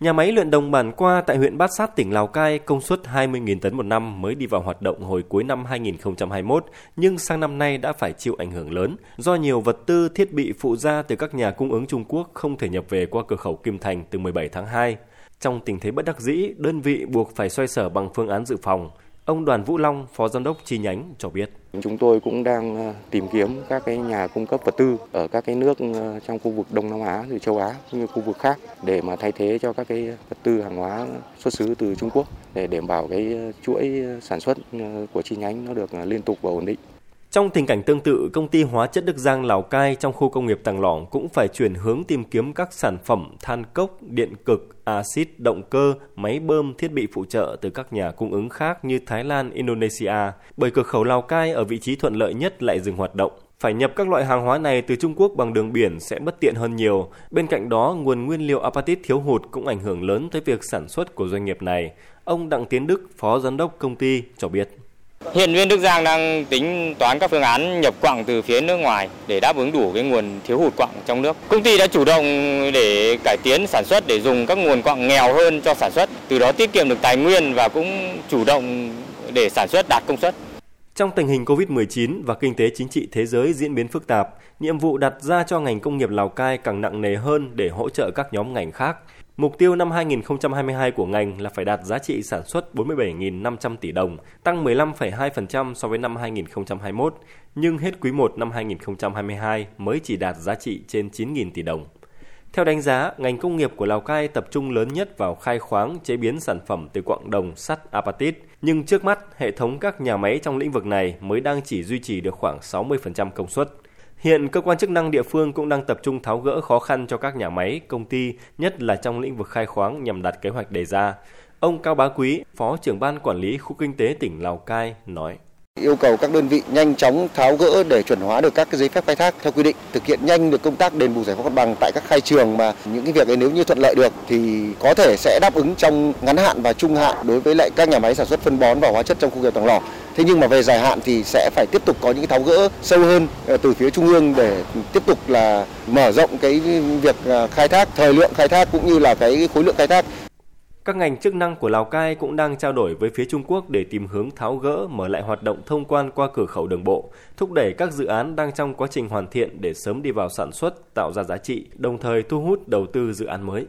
Nhà máy luyện đồng bản qua tại huyện Bát Sát tỉnh Lào Cai công suất 20.000 tấn một năm mới đi vào hoạt động hồi cuối năm 2021, nhưng sang năm nay đã phải chịu ảnh hưởng lớn do nhiều vật tư thiết bị phụ gia từ các nhà cung ứng Trung Quốc không thể nhập về qua cửa khẩu Kim Thành từ 17 tháng 2. Trong tình thế bất đắc dĩ, đơn vị buộc phải xoay sở bằng phương án dự phòng. Ông Đoàn Vũ Long, Phó Giám đốc chi nhánh cho biết. Chúng tôi cũng đang ờ, tìm kiếm các cái nhà cung cấp vật tư ở các cái nước ờ, trong khu vực Đông Nam Á, từ châu Á cũng như khu vực khác để mà thay thế cho các cái vật tư hàng hóa xuất xứ từ Trung Quốc để đảm bảo cái ờ, chuỗi sản xuất của chi nhánh nó được liên tục và ổn định. Trong tình cảnh tương tự, công ty hóa chất Đức Giang Lào Cai trong khu công nghiệp Tàng Lỏng cũng phải chuyển hướng tìm kiếm các sản phẩm than cốc, điện cực, axit, động cơ, máy bơm, thiết bị phụ trợ từ các nhà cung ứng khác như Thái Lan, Indonesia, bởi cửa khẩu Lào Cai ở vị trí thuận lợi nhất lại dừng hoạt động. Phải nhập các loại hàng hóa này từ Trung Quốc bằng đường biển sẽ bất tiện hơn nhiều. Bên cạnh đó, nguồn nguyên liệu apatit thiếu hụt cũng ảnh hưởng lớn tới việc sản xuất của doanh nghiệp này. Ông Đặng Tiến Đức, Phó Giám đốc công ty, cho biết. Hiện Viên Đức Giang đang tính toán các phương án nhập quặng từ phía nước ngoài để đáp ứng đủ cái nguồn thiếu hụt quặng trong nước. Công ty đã chủ động để cải tiến sản xuất để dùng các nguồn quặng nghèo hơn cho sản xuất, từ đó tiết kiệm được tài nguyên và cũng chủ động để sản xuất đạt công suất. Trong tình hình COVID-19 và kinh tế chính trị thế giới diễn biến phức tạp, nhiệm vụ đặt ra cho ngành công nghiệp Lào Cai càng nặng nề hơn để hỗ trợ các nhóm ngành khác. Mục tiêu năm 2022 của ngành là phải đạt giá trị sản xuất 47.500 tỷ đồng, tăng 15,2% so với năm 2021, nhưng hết quý 1 năm 2022 mới chỉ đạt giá trị trên 9.000 tỷ đồng. Theo đánh giá, ngành công nghiệp của Lào Cai tập trung lớn nhất vào khai khoáng, chế biến sản phẩm từ quặng đồng, sắt, apatit, nhưng trước mắt hệ thống các nhà máy trong lĩnh vực này mới đang chỉ duy trì được khoảng 60% công suất. Hiện cơ quan chức năng địa phương cũng đang tập trung tháo gỡ khó khăn cho các nhà máy, công ty, nhất là trong lĩnh vực khai khoáng nhằm đạt kế hoạch đề ra. Ông Cao Bá Quý, Phó trưởng ban quản lý khu kinh tế tỉnh Lào Cai nói yêu cầu các đơn vị nhanh chóng tháo gỡ để chuẩn hóa được các cái giấy phép khai thác theo quy định, thực hiện nhanh được công tác đền bù giải phóng mặt bằng tại các khai trường mà những cái việc ấy nếu như thuận lợi được thì có thể sẽ đáp ứng trong ngắn hạn và trung hạn đối với lại các nhà máy sản xuất phân bón và hóa chất trong khu nghiệp Tàng Lỏng. Thế nhưng mà về dài hạn thì sẽ phải tiếp tục có những tháo gỡ sâu hơn ờ, từ phía trung ương để tiếp tục là mở rộng cái việc ờ, khai thác, thời lượng khai thác cũng như là cái khối lượng khai thác các ngành chức năng của Lào Cai cũng đang trao đổi với phía Trung Quốc để tìm hướng tháo gỡ mở lại hoạt động thông quan qua cửa khẩu đường bộ, thúc đẩy các dự án đang trong quá trình hoàn thiện để sớm đi vào sản xuất, tạo ra giá trị, đồng thời thu hút đầu tư dự án mới.